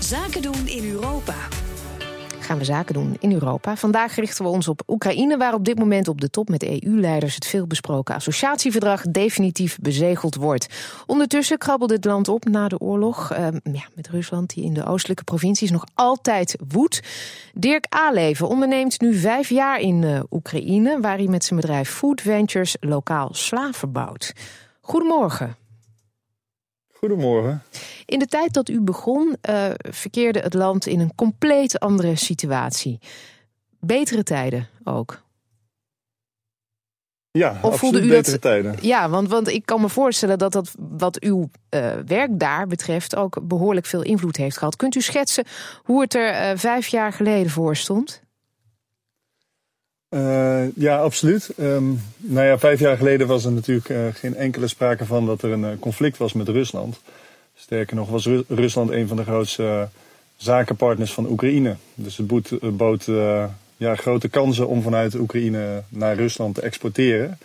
Zaken doen in Europa. Gaan we zaken doen in Europa. Vandaag richten we ons op Oekraïne, waar op dit moment op de top met EU-leiders het veelbesproken associatieverdrag definitief bezegeld wordt. Ondertussen krabbelt het land op na de oorlog uh, ja, met Rusland, die in de oostelijke provincies nog altijd woedt. Dirk Aleven onderneemt nu vijf jaar in uh, Oekraïne, waar hij met zijn bedrijf Food Ventures lokaal sla verbouwt. Goedemorgen. Goedemorgen. In de tijd dat u begon, uh, verkeerde het land in een compleet andere situatie. Betere tijden ook. Ja, of voelde u betere dat, tijden. Ja, want, want ik kan me voorstellen dat dat wat uw uh, werk daar betreft ook behoorlijk veel invloed heeft gehad. Kunt u schetsen hoe het er uh, vijf jaar geleden voor stond? Uh, ja, absoluut. Um, nou ja, vijf jaar geleden was er natuurlijk uh, geen enkele sprake van dat er een uh, conflict was met Rusland. Sterker nog was Ru Rusland een van de grootste zakenpartners van Oekraïne. Dus het bood ja, grote kansen om vanuit Oekraïne naar Rusland te exporteren.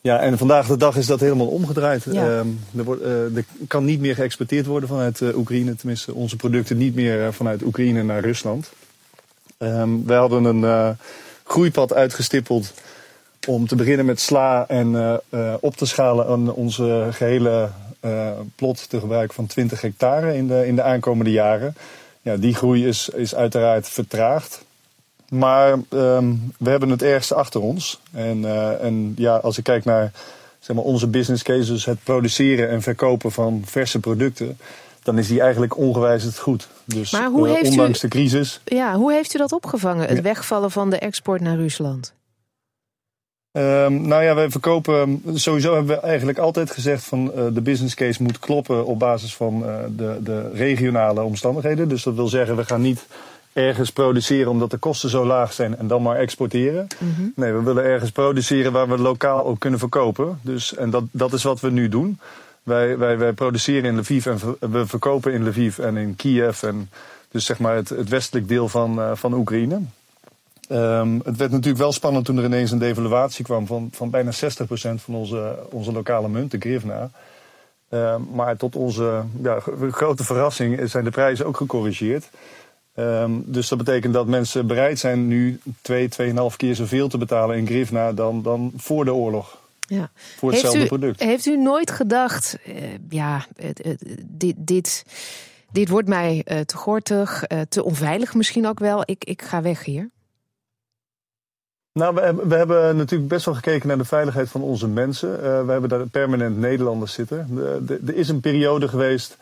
Ja, en vandaag de dag is dat helemaal omgedraaid. Ja. Um, er, wordt, er, kan niet meer geëxporteerd worden vanuit Oekraïne. Tenminste, onze producten niet meer vanuit Oekraïne naar Rusland. Um, wij hadden een groeipad uitgestippeld om te beginnen met sla en uh, uh, op te schalen aan onze gehele uh, plot te gebruiken van 20 hectare in de, in de aankomende jaren. Ja, die groei is, is uiteraard vertraagd. Maar um, we hebben het ergste achter ons. En, en ja, als ik kijk naar zeg maar, onze business cases, het produceren en verkopen van verse producten dan is die eigenlijk ongewijzigd goed. Dus maar hoe uh, heeft ondanks u, de crisis. Ja, hoe heeft u dat opgevangen, het wegvallen van de export naar Rusland? Um, nou ja, wij verkopen. Sowieso hebben we eigenlijk altijd gezegd van uh, de business case moet kloppen op basis van uh, de, de regionale omstandigheden. Dus dat wil zeggen, we gaan niet ergens produceren omdat de kosten zo laag zijn en dan maar exporteren. Mm -hmm. Nee, we willen ergens produceren waar we lokaal ook kunnen verkopen. Dus, en dat, dat is wat we nu doen. Wij, wij, wij produceren in Lviv en we verkopen in Lviv en in Kiev. En dus zeg maar het, westelijk deel van, uh, van Oekraïne. Um, het werd natuurlijk wel spannend toen er ineens een devaluatie kwam van, van bijna 60% van onze, onze lokale munt, de grivna. Um, maar tot onze ja, grote verrassing zijn de prijzen ook gecorrigeerd. Um, dus dat betekent dat mensen bereid zijn nu twee, tweeënhalf keer zoveel te betalen in grivna dan, dan voor de oorlog. Ja. Voor hetzelfde heeft u, product. Heeft u nooit gedacht, uh, ja, uh, dit, dit, dit wordt mij uh, te gortig, te onveilig misschien ook wel. Ik, ik ga weg hier. Nou, we we hebben natuurlijk best wel gekeken naar de veiligheid van onze mensen. we hebben daar permanent Nederlanders zitten. Er is een periode geweest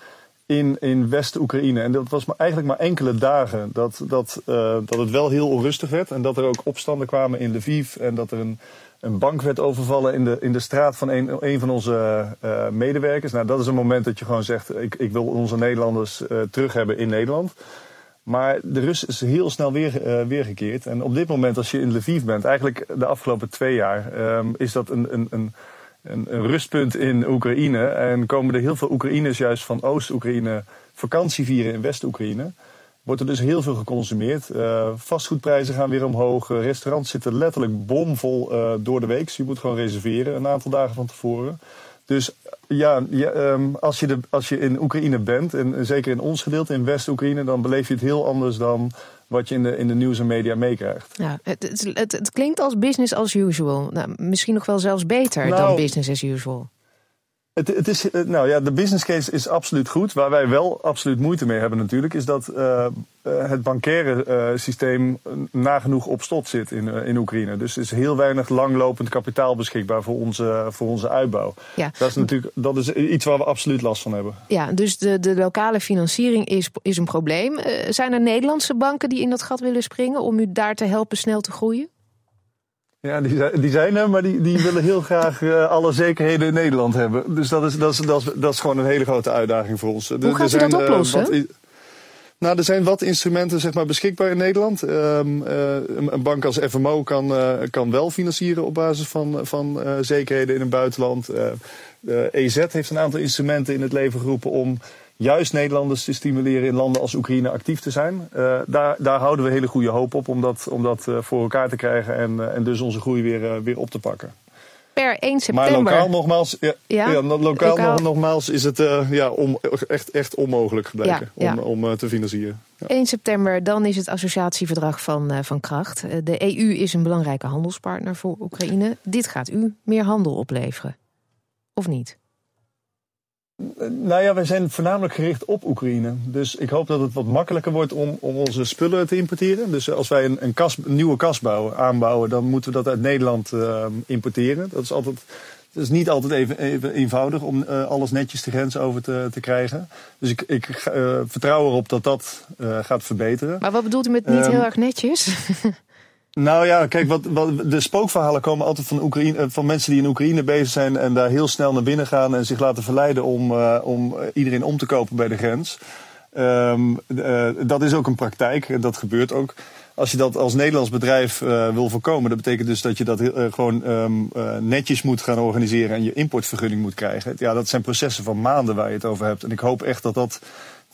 in, in West-Oekraïne. En dat was maar eigenlijk maar enkele dagen dat, dat, dat het wel heel onrustig werd. En dat er ook opstanden kwamen in Lviv. En dat er een een bank werd overvallen in de, in de straat van een, een van onze uh, medewerkers. Nou, dat is een moment dat je gewoon zegt: ik, ik wil onze Nederlanders uh, terug hebben in Nederland. Maar de rust is heel snel weer, weergekeerd. En op dit moment, als je in Lviv bent, eigenlijk de afgelopen twee jaar, um, is dat een, een, een, een, rustpunt in Oekraïne. En komen er heel veel Oekraïners juist van Oost-Oekraïne vakantie vieren in West-Oekraïne wordt er dus heel veel geconsumeerd. Uh, vastgoedprijzen gaan weer omhoog. Restaurants zitten letterlijk bomvol uh, door de week. Dus je moet gewoon reserveren een aantal dagen van tevoren. Dus ja, ja um, als, je de, als je in Oekraïne bent, en zeker in ons gedeelte, in West-Oekraïne, dan beleef je het heel anders dan wat je in de, in de nieuws en media meekrijgt. Ja, het, het, het, het klinkt als business as usual. Nou, misschien nog wel zelfs beter nou, dan business as usual. Het, het, is, eh, nou ja, de business case is absoluut goed. Waar wij wel absoluut moeite mee hebben natuurlijk, is dat uh, het bankaire uh, systeem nagenoeg op slot zit in, uh, in Oekraïne. Dus er is heel weinig langlopend kapitaal beschikbaar voor onze, voor onze uitbouw. Ja. Dat is natuurlijk dat is iets waar we absoluut last van hebben. Ja, dus de, de lokale financiering is, is een probleem. zijn er Nederlandse banken die in dat gat willen springen om u daar te helpen snel te groeien? Ja, die, die zijn er, maar die, die willen heel graag uh, alle zekerheden in Nederland hebben. Dus dat is, dat, is, dat, is, dat is gewoon een hele grote uitdaging voor ons. Hoe gaat u dat oplossen? Uh, wat, nou, er zijn wat instrumenten zeg maar, beschikbaar in Nederland. Um, uh, een bank als FMO kan, kan wel financieren op basis van, van zekerheden in het buitenland. EZ e heeft een aantal instrumenten in het leven geroepen om juist Nederlanders te stimuleren in landen als Oekraïne actief te zijn. Uh, daar, daar houden we hele goede hoop op om dat, om dat uh, voor elkaar te krijgen en, uh, en dus onze groei weer, weer op te pakken. per 1 september. Maar lokaal nogmaals, ja, ja? lokaal, nogmaals is het ja, om, echt, echt onmogelijk gebleken om, om te financieren. 1 september, dan is het associatieverdrag van, van kracht. De EU is een belangrijke handelspartner voor Oekraïne. Dit gaat u meer handel opleveren, of niet? Nou ja, wij zijn voornamelijk gericht op Oekraïne. Dus ik hoop dat het wat makkelijker wordt om, om onze spullen te importeren. Dus als wij een, een, kas, een nieuwe kas bouwen, aanbouwen, dan moeten we dat uit Nederland uh, importeren. Dat is, altijd, dat is niet altijd even, even eenvoudig om uh, alles netjes de grens over te, te krijgen. Dus ik, ik uh, vertrouw erop dat dat gaat verbeteren. Maar wat bedoelt u met niet um, heel erg netjes? Nou ja, kijk, wat, de spookverhalen komen altijd van, Oekraïne, eh, van mensen die in Oekraïne bezig zijn en daar heel snel naar binnen gaan en zich laten verleiden om, uh, om iedereen om te kopen bij de grens. Um, uh, dat is ook een praktijk, dat gebeurt ook. Als je dat als Nederlands bedrijf wil voorkomen, dat betekent dus dat je dat gewoon um, netjes moet gaan organiseren en je importvergunning moet krijgen. Ja, dat zijn processen van maanden waar je het over hebt. En ik hoop echt dat dat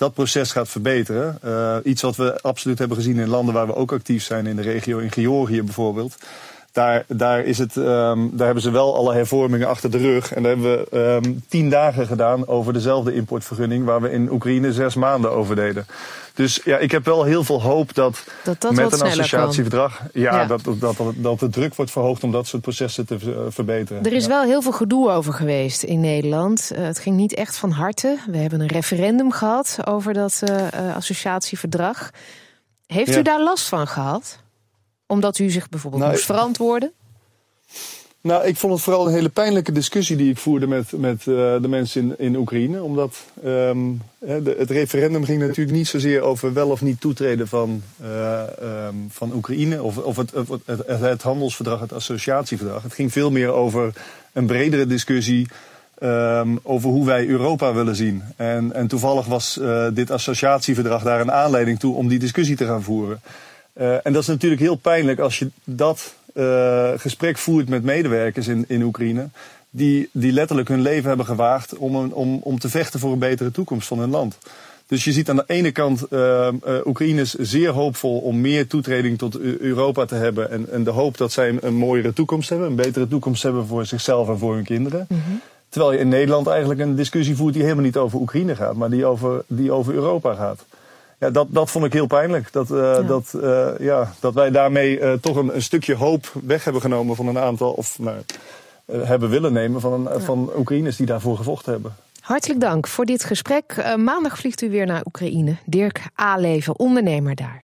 dat proces gaat verbeteren. Uh, iets wat we absoluut hebben gezien in landen waar we ook actief zijn in de regio, in Georgië bijvoorbeeld. Daar, daar, is het, um, daar hebben ze wel alle hervormingen achter de rug. En daar hebben we um, tien dagen gedaan over dezelfde importvergunning, waar we in Oekraïne zes maanden over deden. Dus ja, ik heb wel heel veel hoop dat, dat, dat met een associatieverdrag ja, ja. Dat, dat, dat, de druk wordt verhoogd om dat soort processen te uh, verbeteren. Er is ja. wel heel veel gedoe over geweest in Nederland. Uh, het ging niet echt van harte. We hebben een referendum gehad over dat uh, associatieverdrag. Heeft u daar last van gehad? Omdat u zich bijvoorbeeld nou, moest verantwoorden? Nou, ik vond het vooral een hele pijnlijke discussie die ik voerde met, met uh, de mensen in, in Oekraïne. Omdat um, de, het referendum ging natuurlijk niet zozeer over wel of niet toetreden van, uh, um, van Oekraïne. Of, of het, het, het, handelsverdrag, het associatieverdrag. Het ging veel meer over een bredere discussie. Um, over hoe wij Europa willen zien. En, en toevallig was uh, dit associatieverdrag daar een aanleiding toe om die discussie te gaan voeren. Uh, en dat is natuurlijk heel pijnlijk als je dat uh, gesprek voert met medewerkers in, in Oekraïne. Die, die letterlijk hun leven hebben gewaagd om, een, om, om te vechten voor een betere toekomst van hun land. Dus je ziet aan de ene kant uh, uh, Oekraïners zeer hoopvol om meer toetreding tot Europa te hebben. En, en de hoop dat zij een, een, mooiere toekomst hebben, een betere toekomst hebben voor zichzelf en voor hun kinderen. Mm -hmm. Terwijl je in Nederland eigenlijk een discussie voert die helemaal niet over Oekraïne gaat, maar die over, die over Europa gaat. Ja, dat, dat vond ik heel pijnlijk. Dat, uh, ja. Dat, uh, ja, dat wij daarmee uh, toch een, een, stukje hoop weg hebben genomen van een aantal, of nou, hebben willen nemen van, een, ja. van Oekraïners die daarvoor gevochten hebben. Hartelijk dank voor dit gesprek. maandag vliegt u weer naar Oekraïne. Dirk Aleven, ondernemer daar.